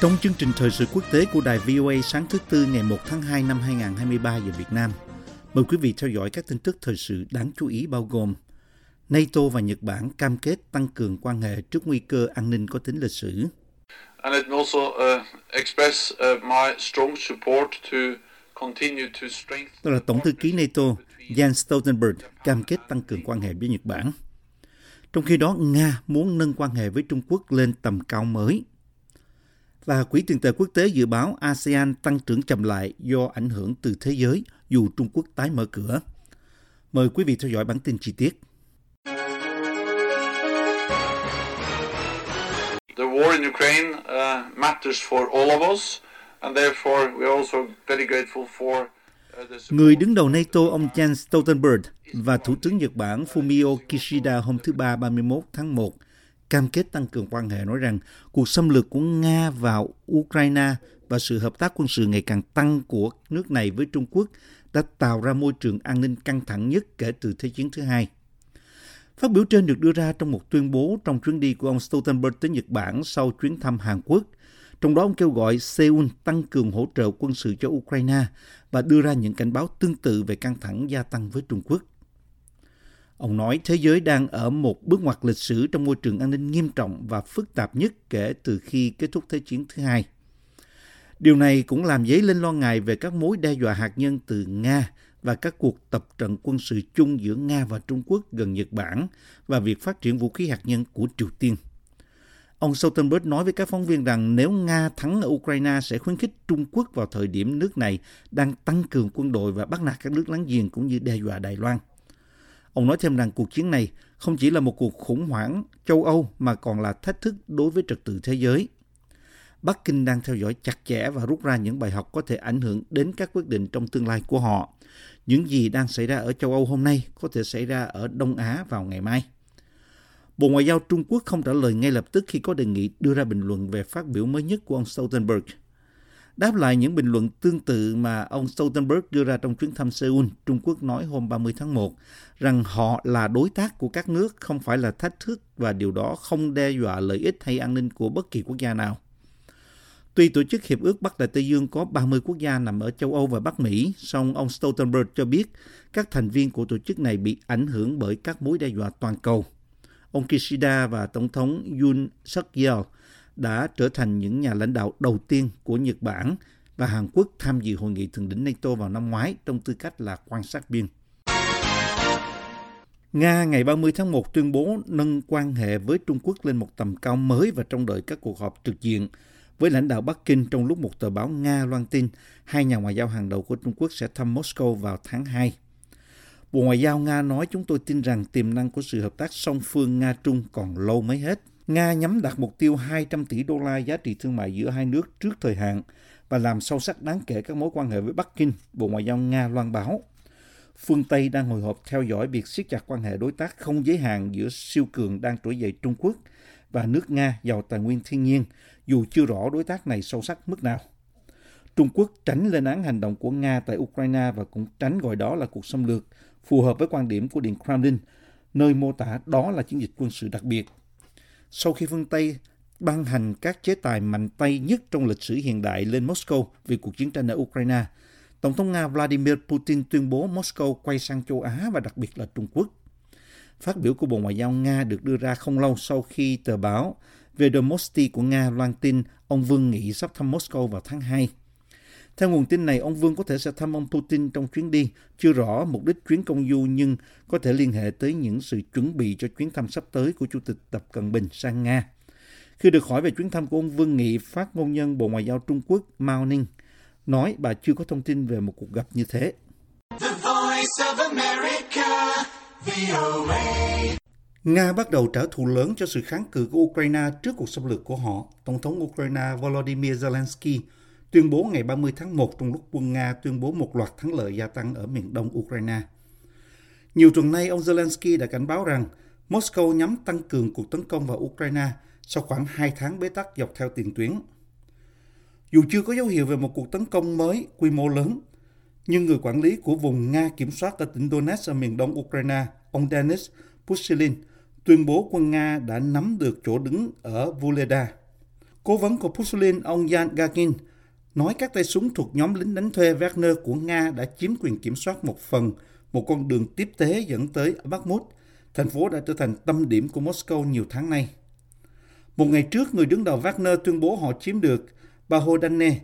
Trong chương trình thời sự quốc tế của đài VOA sáng thứ Tư ngày 1 tháng 2 năm 2023 giờ Việt Nam, mời quý vị theo dõi các tin tức thời sự đáng chú ý bao gồm NATO và Nhật Bản cam kết tăng cường quan hệ trước nguy cơ an ninh có tính lịch sử. Also uh, express uh, my strong support to continue to strengthen. Đó là Tổng thư ký NATO Jens Stoltenberg cam kết tăng cường quan hệ với Nhật Bản. Trong khi đó, Nga muốn nâng quan hệ với Trung Quốc lên tầm cao mới. Và Quỹ tiền tệ quốc tế dự báo ASEAN tăng trưởng chậm lại do ảnh hưởng từ thế giới dù Trung Quốc tái mở cửa. Mời quý vị theo dõi bản tin chi tiết. The war in Ukraine uh, matters for all of us, and therefore we are also very grateful for uh. Người đứng đầu NATO ông Jens Stoltenberg và Thủ tướng Nhật Bản Fumio Kishida hôm thứ Ba 31 tháng 1 cam kết tăng cường quan hệ, nói rằng cuộc xâm lược của Nga vào Ukraine và sự hợp tác quân sự ngày càng tăng của nước này với Trung Quốc đã tạo ra môi trường an ninh căng thẳng nhất kể từ Thế chiến thứ hai. Phát biểu trên được đưa ra trong một tuyên bố trong chuyến đi của ông Stoltenberg tới Nhật Bản sau chuyến thăm Hàn Quốc. Trong đó, ông kêu gọi Seoul tăng cường hỗ trợ quân sự cho Ukraine và đưa ra những cảnh báo tương tự về căng thẳng gia tăng với Trung Quốc. Ông nói thế giới đang ở một bước ngoặt lịch sử trong môi trường an ninh nghiêm trọng và phức tạp nhất kể từ khi kết thúc Thế chiến thứ hai. Điều này cũng làm dấy lên lo ngại về các mối đe dọa hạt nhân từ Nga và các cuộc tập trận quân sự chung giữa Nga và Trung Quốc gần Nhật Bản và việc phát triển vũ khí hạt nhân của Triều Tiên. Ông Stoltenberg nói với các phóng viên rằng nếu Nga thắng ở Ukraine sẽ khuyến khích Trung Quốc vào thời điểm nước này đang tăng cường quân đội và bắt nạt các nước láng giềng cũng như đe dọa Đài Loan. Ông nói thêm rằng cuộc chiến này không chỉ là một cuộc khủng hoảng châu Âu mà còn là thách thức đối với trật tự thế giới. Bắc Kinh đang theo dõi chặt chẽ và rút ra những bài học có thể ảnh hưởng đến các quyết định trong tương lai của họ. Những gì đang xảy ra ở châu Âu hôm nay có thể xảy ra ở Đông Á vào ngày mai. Bộ Ngoại giao Trung Quốc không trả lời ngay lập tức khi có đề nghị đưa ra bình luận về phát biểu mới nhất của ông Stoltenberg. Đáp lại những bình luận tương tự mà ông Stoltenberg đưa ra trong chuyến thăm Seoul, Trung Quốc nói hôm 30 tháng 1 rằng họ là đối tác của các nước, không phải là thách thức và điều đó không đe dọa lợi ích hay an ninh của bất kỳ quốc gia nào. Tuy tổ chức Hiệp ước Bắc Đại Tây Dương có 30 quốc gia nằm ở châu Âu và Bắc Mỹ, song ông Stoltenberg cho biết các thành viên của tổ chức này bị ảnh hưởng bởi các mối đe dọa toàn cầu. Ông Kishida và Tổng thống Yoon suk yeol đã trở thành những nhà lãnh đạo đầu tiên của Nhật Bản và Hàn Quốc tham dự hội nghị thượng đỉnh NATO vào năm ngoái trong tư cách là quan sát viên. Nga ngày 30 tháng 1 tuyên bố nâng quan hệ với Trung Quốc lên một tầm cao mới và trong đợi các cuộc họp trực diện với lãnh đạo Bắc Kinh trong lúc một tờ báo Nga loan tin hai nhà ngoại giao hàng đầu của Trung Quốc sẽ thăm Moscow vào tháng 2. Bộ Ngoại giao Nga nói, chúng tôi tin rằng tiềm năng của sự hợp tác song phương Nga-Trung còn lâu mới hết. Nga nhắm đạt mục tiêu 200 tỷ đô la giá trị thương mại giữa hai nước trước thời hạn và làm sâu sắc đáng kể các mối quan hệ với Bắc Kinh, Bộ Ngoại giao Nga loan báo. Phương Tây đang hồi hộp theo dõi việc siết chặt quan hệ đối tác không giới hạn giữa siêu cường đang trỗi dậy Trung Quốc và nước Nga giàu tài nguyên thiên nhiên, dù chưa rõ đối tác này sâu sắc mức nào. Trung Quốc tránh lên án hành động của Nga tại Ukraine và cũng tránh gọi đó là cuộc xâm lược, phù hợp với quan điểm của Điện Kremlin, nơi mô tả đó là chiến dịch quân sự đặc biệt. Sau khi phương Tây ban hành các chế tài mạnh tay nhất trong lịch sử hiện đại lên Moscow vì cuộc chiến tranh ở Ukraine, Tổng thống Nga Vladimir Putin tuyên bố Moscow quay sang châu Á và đặc biệt là Trung Quốc. Phát biểu của Bộ Ngoại giao Nga được đưa ra không lâu sau khi tờ báo Vedomosti của Nga loan tin ông Vương Nghị sắp thăm Moscow vào tháng 2. Theo nguồn tin này, ông Vương có thể sẽ thăm ông Putin trong chuyến đi. Chưa rõ mục đích chuyến công du nhưng có thể liên hệ tới những sự chuẩn bị cho chuyến thăm sắp tới của Chủ tịch Tập Cận Bình sang Nga. Khi được hỏi về chuyến thăm của ông Vương Nghị, phát ngôn nhân Bộ Ngoại giao Trung Quốc Mao Ninh nói bà chưa có thông tin về một cuộc gặp như thế. The voice of America, VOA. Nga bắt đầu trả thù lớn cho sự kháng cự của Ukraine trước cuộc xâm lược của họ. Tổng thống Ukraine Volodymyr Zelensky tuyên bố ngày 30 tháng 1 trong lúc quân Nga tuyên bố một loạt thắng lợi gia tăng ở miền đông Ukraine. Nhiều tuần nay, ông Zelensky đã cảnh báo rằng Moscow nhắm tăng cường cuộc tấn công vào Ukraine sau khoảng 2 tháng bế tắc dọc theo tiền tuyến. Dù chưa có dấu hiệu về một cuộc tấn công mới quy mô lớn, nhưng người quản lý của vùng Nga kiểm soát ở tỉnh Donetsk ở miền đông Ukraine, ông Denis Pushilin, tuyên bố quân Nga đã nắm được chỗ đứng ở Vuleda. Cố vấn của Pushilin, ông Yan Gagin, nói các tay súng thuộc nhóm lính đánh thuê Wagner của Nga đã chiếm quyền kiểm soát một phần một con đường tiếp tế dẫn tới Bakhmut, thành phố đã trở thành tâm điểm của Moscow nhiều tháng nay. Một ngày trước, người đứng đầu Wagner tuyên bố họ chiếm được Bahodane,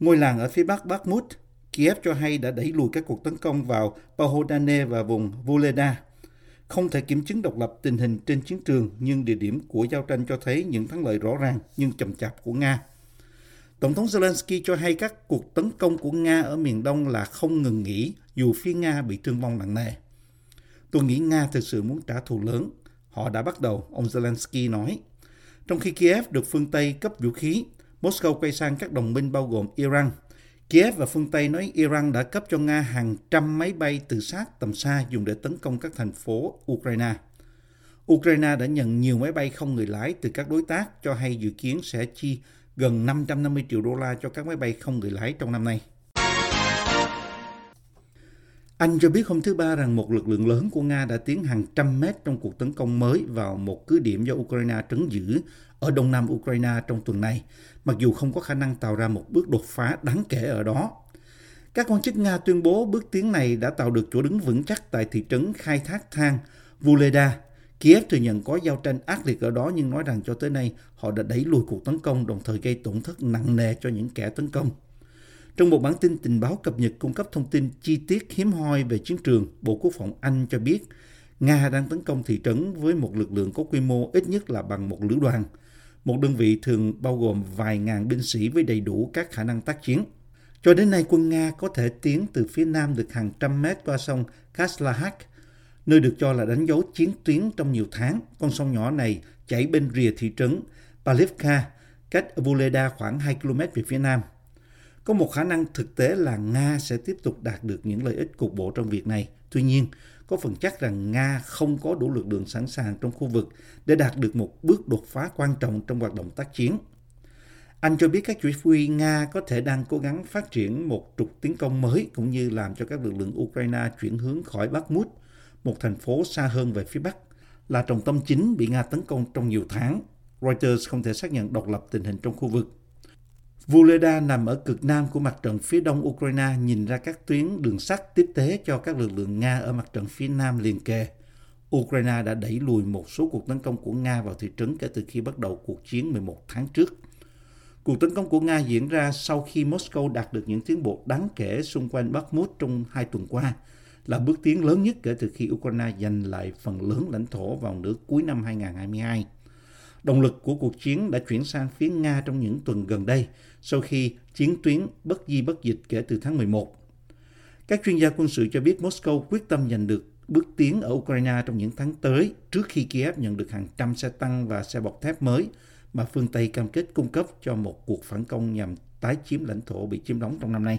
ngôi làng ở phía bắc Bakhmut. Kiev cho hay đã đẩy lùi các cuộc tấn công vào Bahodane và vùng Voleda. Không thể kiểm chứng độc lập tình hình trên chiến trường, nhưng địa điểm của giao tranh cho thấy những thắng lợi rõ ràng nhưng chậm chạp của Nga. Tổng thống Zelensky cho hay các cuộc tấn công của Nga ở miền Đông là không ngừng nghỉ dù phía Nga bị thương vong nặng nề. Tôi nghĩ Nga thực sự muốn trả thù lớn. Họ đã bắt đầu, ông Zelensky nói. Trong khi Kiev được phương Tây cấp vũ khí, Moscow quay sang các đồng minh bao gồm Iran. Kiev và phương Tây nói Iran đã cấp cho Nga hàng trăm máy bay tự sát tầm xa dùng để tấn công các thành phố Ukraine. Ukraine đã nhận nhiều máy bay không người lái từ các đối tác cho hay dự kiến sẽ chi gần 550 triệu đô la cho các máy bay không người lái trong năm nay. Anh cho biết hôm thứ Ba rằng một lực lượng lớn của Nga đã tiến hàng trăm mét trong cuộc tấn công mới vào một cứ điểm do Ukraine trấn giữ ở đông nam Ukraine trong tuần này, mặc dù không có khả năng tạo ra một bước đột phá đáng kể ở đó. Các quan chức Nga tuyên bố bước tiến này đã tạo được chỗ đứng vững chắc tại thị trấn khai thác than Vuleda. Kiev thừa nhận có giao tranh ác liệt ở đó nhưng nói rằng cho tới nay họ đã đẩy lùi cuộc tấn công đồng thời gây tổn thất nặng nề cho những kẻ tấn công. Trong một bản tin tình báo cập nhật cung cấp thông tin chi tiết hiếm hoi về chiến trường, Bộ Quốc phòng Anh cho biết Nga đang tấn công thị trấn với một lực lượng có quy mô ít nhất là bằng một lữ đoàn. Một đơn vị thường bao gồm vài ngàn binh sĩ với đầy đủ các khả năng tác chiến. Cho đến nay, quân Nga có thể tiến từ phía nam được hàng trăm mét qua sông Kaslahak, nơi được cho là đánh dấu chiến tuyến trong nhiều tháng. Con sông nhỏ này chảy bên rìa thị trấn Palivka, cách Vuleda khoảng 2 km về phía nam. Có một khả năng thực tế là Nga sẽ tiếp tục đạt được những lợi ích cục bộ trong việc này. Tuy nhiên, có phần chắc rằng Nga không có đủ lực lượng sẵn sàng trong khu vực để đạt được một bước đột phá quan trọng trong hoạt động tác chiến. Anh cho biết các chỉ huy Nga có thể đang cố gắng phát triển một trục tiến công mới cũng như làm cho các lực lượng Ukraine chuyển hướng khỏi Bakhmut, một thành phố xa hơn về phía Bắc, là trọng tâm chính bị Nga tấn công trong nhiều tháng. Reuters không thể xác nhận độc lập tình hình trong khu vực. Vuleda nằm ở cực nam của mặt trận phía đông Ukraine nhìn ra các tuyến đường sắt tiếp tế cho các lực lượng Nga ở mặt trận phía nam liền kề. Ukraine đã đẩy lùi một số cuộc tấn công của Nga vào thị trấn kể từ khi bắt đầu cuộc chiến 11 tháng trước. Cuộc tấn công của Nga diễn ra sau khi Moscow đạt được những tiến bộ đáng kể xung quanh Bakhmut trong hai tuần qua, là bước tiến lớn nhất kể từ khi Ukraine giành lại phần lớn lãnh thổ vào nửa cuối năm 2022. Động lực của cuộc chiến đã chuyển sang phía Nga trong những tuần gần đây, sau khi chiến tuyến bất di bất dịch kể từ tháng 11. Các chuyên gia quân sự cho biết Moscow quyết tâm giành được bước tiến ở Ukraine trong những tháng tới trước khi Kiev nhận được hàng trăm xe tăng và xe bọc thép mới mà phương Tây cam kết cung cấp cho một cuộc phản công nhằm tái chiếm lãnh thổ bị chiếm đóng trong năm nay.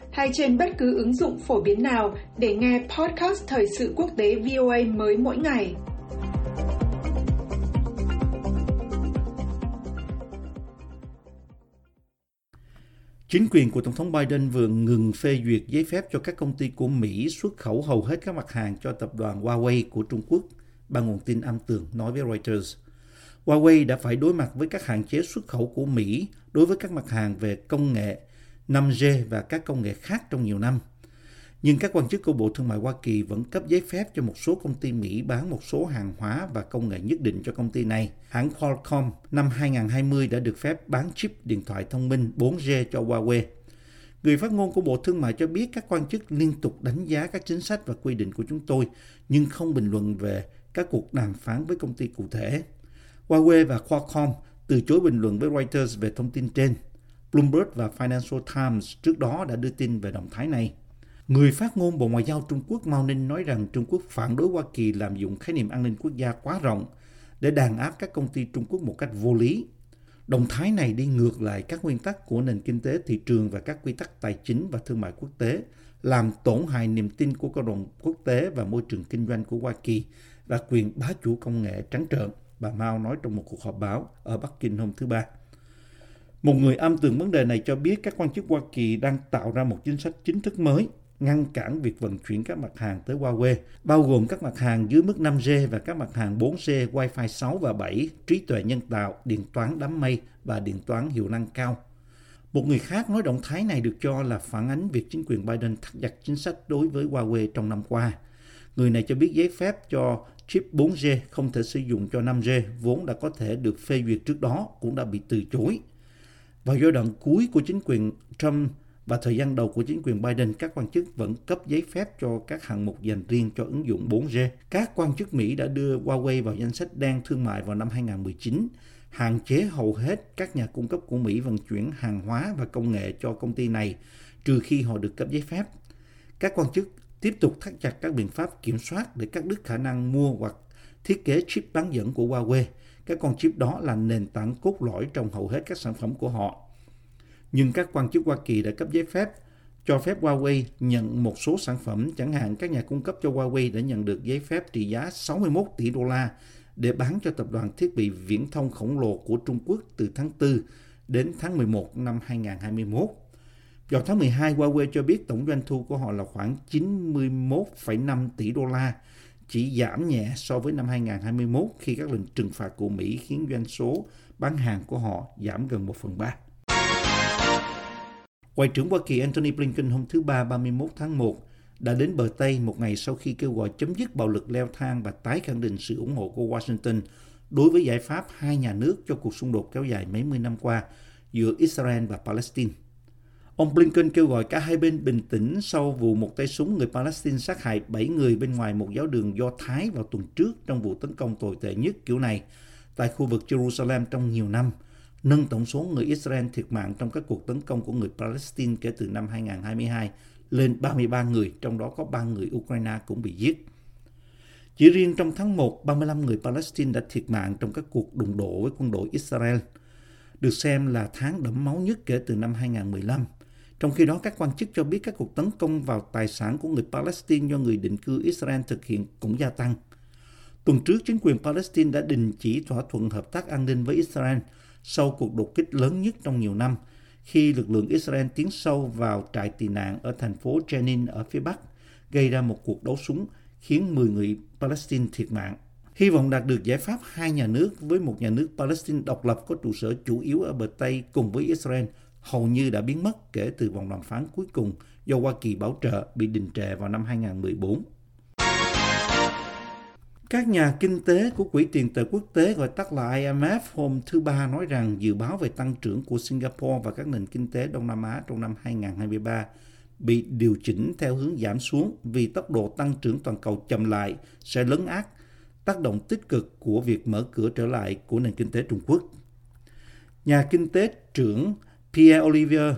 hay trên bất cứ ứng dụng phổ biến nào để nghe podcast Thời sự quốc tế VOA mới mỗi ngày. Chính quyền của Tổng thống Biden vừa ngừng phê duyệt giấy phép cho các công ty của Mỹ xuất khẩu hầu hết các mặt hàng cho tập đoàn Huawei của Trung Quốc, ba nguồn tin âm tường nói với Reuters. Huawei đã phải đối mặt với các hạn chế xuất khẩu của Mỹ đối với các mặt hàng về công nghệ, 5G và các công nghệ khác trong nhiều năm. Nhưng các quan chức của Bộ Thương mại Hoa Kỳ vẫn cấp giấy phép cho một số công ty Mỹ bán một số hàng hóa và công nghệ nhất định cho công ty này. Hãng Qualcomm năm 2020 đã được phép bán chip điện thoại thông minh 4G cho Huawei. Người phát ngôn của Bộ Thương mại cho biết các quan chức liên tục đánh giá các chính sách và quy định của chúng tôi, nhưng không bình luận về các cuộc đàm phán với công ty cụ thể. Huawei và Qualcomm từ chối bình luận với Reuters về thông tin trên. Bloomberg và Financial Times trước đó đã đưa tin về động thái này. Người phát ngôn Bộ Ngoại giao Trung Quốc Mao Ninh nói rằng Trung Quốc phản đối Hoa Kỳ làm dụng khái niệm an ninh quốc gia quá rộng để đàn áp các công ty Trung Quốc một cách vô lý. Động thái này đi ngược lại các nguyên tắc của nền kinh tế thị trường và các quy tắc tài chính và thương mại quốc tế, làm tổn hại niềm tin của cộng đồng quốc tế và môi trường kinh doanh của Hoa Kỳ và quyền bá chủ công nghệ trắng trợn, bà Mao nói trong một cuộc họp báo ở Bắc Kinh hôm thứ Ba. Một người am tường vấn đề này cho biết các quan chức Hoa Kỳ đang tạo ra một chính sách chính thức mới ngăn cản việc vận chuyển các mặt hàng tới Huawei, bao gồm các mặt hàng dưới mức 5G và các mặt hàng 4G, Wi-Fi 6 và 7, trí tuệ nhân tạo, điện toán đám mây và điện toán hiệu năng cao. Một người khác nói động thái này được cho là phản ánh việc chính quyền Biden thắt chặt chính sách đối với Huawei trong năm qua. Người này cho biết giấy phép cho chip 4G không thể sử dụng cho 5G vốn đã có thể được phê duyệt trước đó cũng đã bị từ chối. Vào giai đoạn cuối của chính quyền Trump và thời gian đầu của chính quyền Biden, các quan chức vẫn cấp giấy phép cho các hạng mục dành riêng cho ứng dụng 4G. Các quan chức Mỹ đã đưa Huawei vào danh sách đen thương mại vào năm 2019, hạn chế hầu hết các nhà cung cấp của Mỹ vận chuyển hàng hóa và công nghệ cho công ty này, trừ khi họ được cấp giấy phép. Các quan chức tiếp tục thắt chặt các biện pháp kiểm soát để cắt đứt khả năng mua hoặc thiết kế chip bán dẫn của Huawei. Các con chip đó là nền tảng cốt lõi trong hầu hết các sản phẩm của họ. Nhưng các quan chức Hoa Kỳ đã cấp giấy phép cho phép Huawei nhận một số sản phẩm, chẳng hạn các nhà cung cấp cho Huawei đã nhận được giấy phép trị giá 61 tỷ đô la để bán cho tập đoàn thiết bị viễn thông khổng lồ của Trung Quốc từ tháng 4 đến tháng 11 năm 2021. Vào tháng 12, Huawei cho biết tổng doanh thu của họ là khoảng 91,5 tỷ đô la, chỉ giảm nhẹ so với năm 2021 khi các lệnh trừng phạt của Mỹ khiến doanh số bán hàng của họ giảm gần 1 phần 3. Ngoại trưởng Hoa Kỳ Antony Blinken hôm thứ Ba 31 tháng 1 đã đến bờ Tây một ngày sau khi kêu gọi chấm dứt bạo lực leo thang và tái khẳng định sự ủng hộ của Washington đối với giải pháp hai nhà nước cho cuộc xung đột kéo dài mấy mươi năm qua giữa Israel và Palestine. Ông Blinken kêu gọi cả hai bên bình tĩnh sau vụ một tay súng người Palestine sát hại 7 người bên ngoài một giáo đường Do Thái vào tuần trước trong vụ tấn công tồi tệ nhất kiểu này tại khu vực Jerusalem trong nhiều năm – nâng tổng số người Israel thiệt mạng trong các cuộc tấn công của người Palestine kể từ năm 2022 lên 33 người, trong đó có 3 người Ukraine cũng bị giết. Chỉ riêng trong tháng 1, 35 người Palestine đã thiệt mạng trong các cuộc đụng độ với quân đội Israel, được xem là tháng đẫm máu nhất kể từ năm 2015. Trong khi đó, các quan chức cho biết các cuộc tấn công vào tài sản của người Palestine do người định cư Israel thực hiện cũng gia tăng. Tuần trước, chính quyền Palestine đã đình chỉ thỏa thuận hợp tác an ninh với Israel – sau cuộc đột kích lớn nhất trong nhiều năm khi lực lượng Israel tiến sâu vào trại tị nạn ở thành phố Jenin ở phía Bắc, gây ra một cuộc đấu súng khiến 10 người Palestine thiệt mạng. Hy vọng đạt được giải pháp hai nhà nước với một nhà nước Palestine độc lập có trụ sở chủ yếu ở bờ Tây cùng với Israel hầu như đã biến mất kể từ vòng đàm phán cuối cùng do Hoa Kỳ bảo trợ bị đình trệ vào năm 2014. Các nhà kinh tế của Quỹ tiền tệ quốc tế, gọi tắt là IMF hôm thứ Ba nói rằng dự báo về tăng trưởng của Singapore và các nền kinh tế Đông Nam Á trong năm 2023 bị điều chỉnh theo hướng giảm xuống vì tốc độ tăng trưởng toàn cầu chậm lại sẽ lấn át tác động tích cực của việc mở cửa trở lại của nền kinh tế Trung Quốc. Nhà kinh tế trưởng Pierre Olivier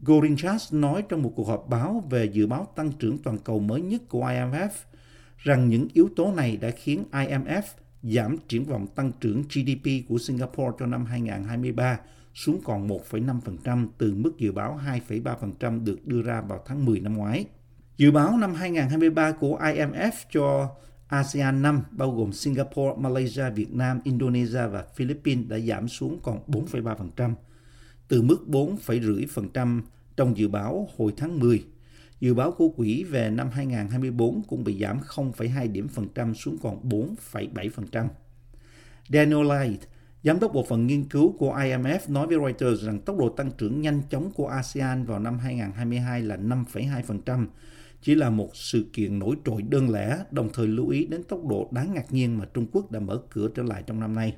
Gorinchas nói trong một cuộc họp báo về dự báo tăng trưởng toàn cầu mới nhất của IMF – rằng những yếu tố này đã khiến IMF giảm triển vọng tăng trưởng GDP của Singapore cho năm 2023 xuống còn 1,5% từ mức dự báo 2,3% được đưa ra vào tháng 10 năm ngoái. Dự báo năm 2023 của IMF cho ASEAN 5 bao gồm Singapore, Malaysia, Việt Nam, Indonesia và Philippines đã giảm xuống còn 4,3%, từ mức 4,5% trong dự báo hồi tháng 10 Dự báo của quỹ về năm 2024 cũng bị giảm 0,2 điểm phần trăm xuống còn 4,7%. Daniel Light, giám đốc bộ phận nghiên cứu của IMF nói với Reuters rằng tốc độ tăng trưởng nhanh chóng của ASEAN vào năm 2022 là 5,2%, chỉ là một sự kiện nổi trội đơn lẻ, đồng thời lưu ý đến tốc độ đáng ngạc nhiên mà Trung Quốc đã mở cửa trở lại trong năm nay.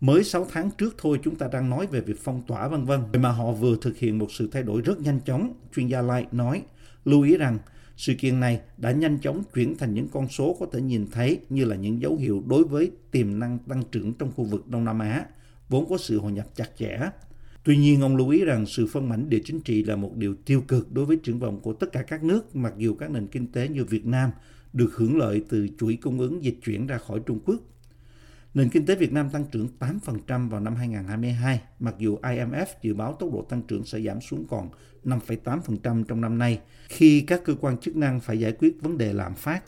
Mới 6 tháng trước thôi chúng ta đang nói về việc phong tỏa vân vân, mà họ vừa thực hiện một sự thay đổi rất nhanh chóng, chuyên gia lại nói, lưu ý rằng sự kiện này đã nhanh chóng chuyển thành những con số có thể nhìn thấy như là những dấu hiệu đối với tiềm năng tăng trưởng trong khu vực Đông Nam Á, vốn có sự hội nhập chặt chẽ. Tuy nhiên, ông lưu ý rằng sự phân mảnh địa chính trị là một điều tiêu cực đối với triển vọng của tất cả các nước, mặc dù các nền kinh tế như Việt Nam được hưởng lợi từ chuỗi cung ứng dịch chuyển ra khỏi Trung Quốc. Nền kinh tế Việt Nam tăng trưởng 8% vào năm 2022, mặc dù IMF dự báo tốc độ tăng trưởng sẽ giảm xuống còn 5,8% trong năm nay, khi các cơ quan chức năng phải giải quyết vấn đề lạm phát.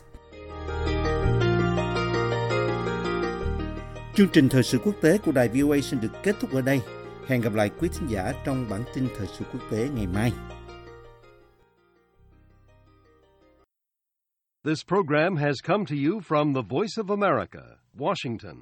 Chương trình Thời sự quốc tế của đài VOA xin được kết thúc ở đây. Hẹn gặp lại quý thính giả trong bản tin Thời sự quốc tế ngày mai. This program has come to you from the Voice of America, Washington.